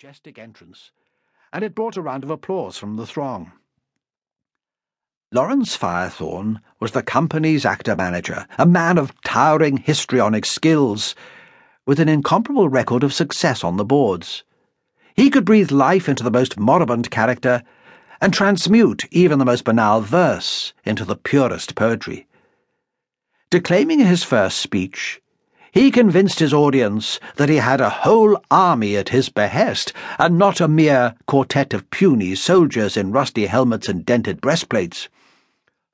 majestic entrance, and it brought a round of applause from the throng. Lawrence Firethorn was the company's actor manager, a man of towering histrionic skills, with an incomparable record of success on the boards. He could breathe life into the most moribund character and transmute even the most banal verse into the purest poetry. Declaiming his first speech, he convinced his audience that he had a whole army at his behest, and not a mere quartet of puny soldiers in rusty helmets and dented breastplates.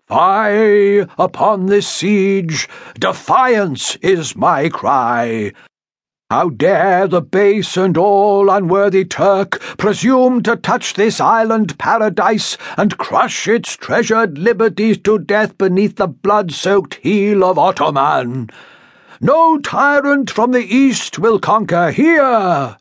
Fie upon this siege! Defiance is my cry! How dare the base and all unworthy Turk presume to touch this island paradise and crush its treasured liberties to death beneath the blood soaked heel of Ottoman? No tyrant from the east will conquer here.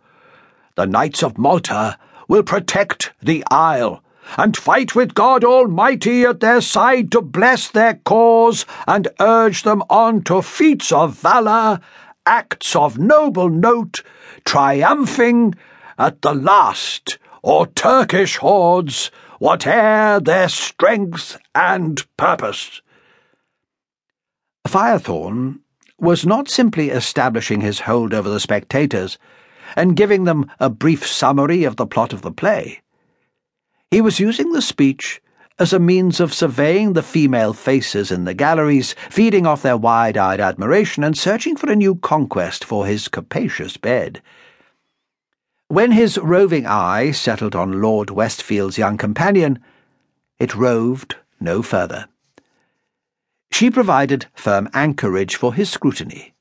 The Knights of Malta will protect the Isle and fight with God Almighty at their side to bless their cause and urge them on to feats of valour, acts of noble note, triumphing at the last or Turkish hordes, whate'er their strength and purpose. Firethorn was not simply establishing his hold over the spectators and giving them a brief summary of the plot of the play. He was using the speech as a means of surveying the female faces in the galleries, feeding off their wide eyed admiration, and searching for a new conquest for his capacious bed. When his roving eye settled on Lord Westfield's young companion, it roved no further. She provided firm anchorage for his scrutiny.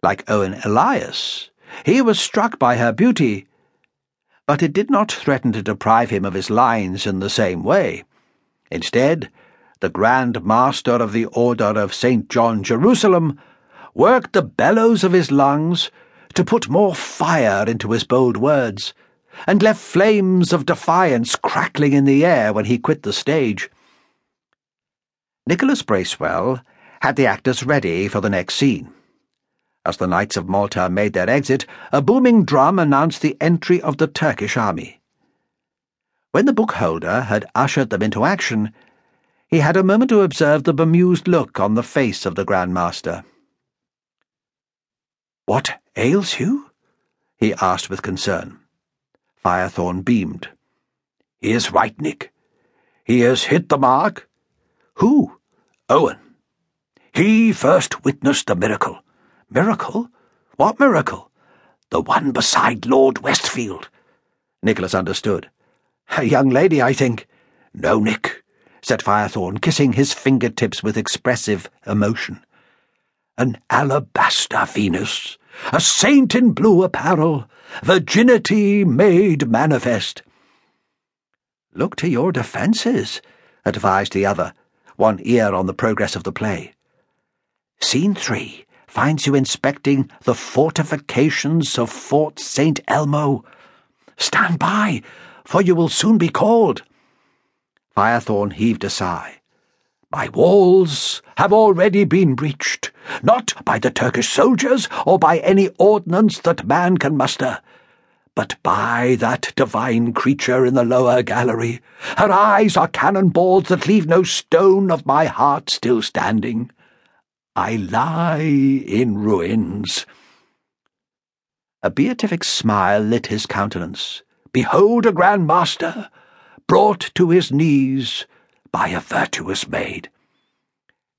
Like Owen Elias, he was struck by her beauty, but it did not threaten to deprive him of his lines in the same way. Instead, the Grand Master of the Order of St. John Jerusalem worked the bellows of his lungs to put more fire into his bold words, and left flames of defiance crackling in the air when he quit the stage. Nicholas Bracewell had the actors ready for the next scene. As the Knights of Malta made their exit, a booming drum announced the entry of the Turkish army. When the bookholder had ushered them into action, he had a moment to observe the bemused look on the face of the Grand Master. What ails you? he asked with concern. Firethorn beamed. He is right, Nick. He has hit the mark. Who? Owen. He first witnessed the miracle. Miracle? What miracle? The one beside Lord Westfield. Nicholas understood. A young lady, I think. No, Nick, said Firethorn, kissing his fingertips with expressive emotion. An alabaster Venus, a saint in blue apparel, virginity made manifest. Look to your defences, advised the other one ear on the progress of the play. Scene three finds you inspecting the fortifications of Fort St. Elmo. Stand by, for you will soon be called. Firethorn heaved a sigh. My walls have already been breached, not by the Turkish soldiers or by any ordnance that man can muster but by that divine creature in the lower gallery. Her eyes are cannon balls that leave no stone of my heart still standing. I lie in ruins. A beatific smile lit his countenance. Behold a Grand Master, brought to his knees by a virtuous maid.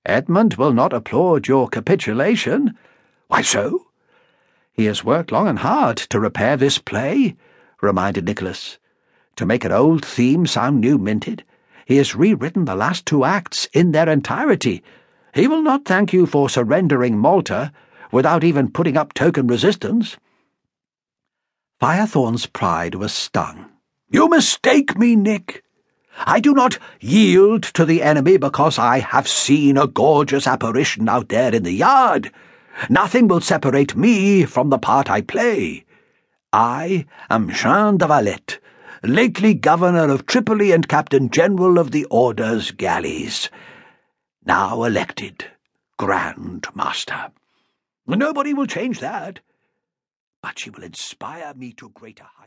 Edmund will not applaud your capitulation. Why so? He has worked long and hard to repair this play, reminded Nicholas. To make an old theme sound new minted, he has rewritten the last two acts in their entirety. He will not thank you for surrendering Malta without even putting up token resistance. Firethorn's pride was stung. You mistake me, Nick. I do not yield to the enemy because I have seen a gorgeous apparition out there in the yard. Nothing will separate me from the part I play. I am Jean de Valette, lately Governor of Tripoli and Captain General of the Order's galleys, now elected Grand Master. Nobody will change that, but she will inspire me to greater heights.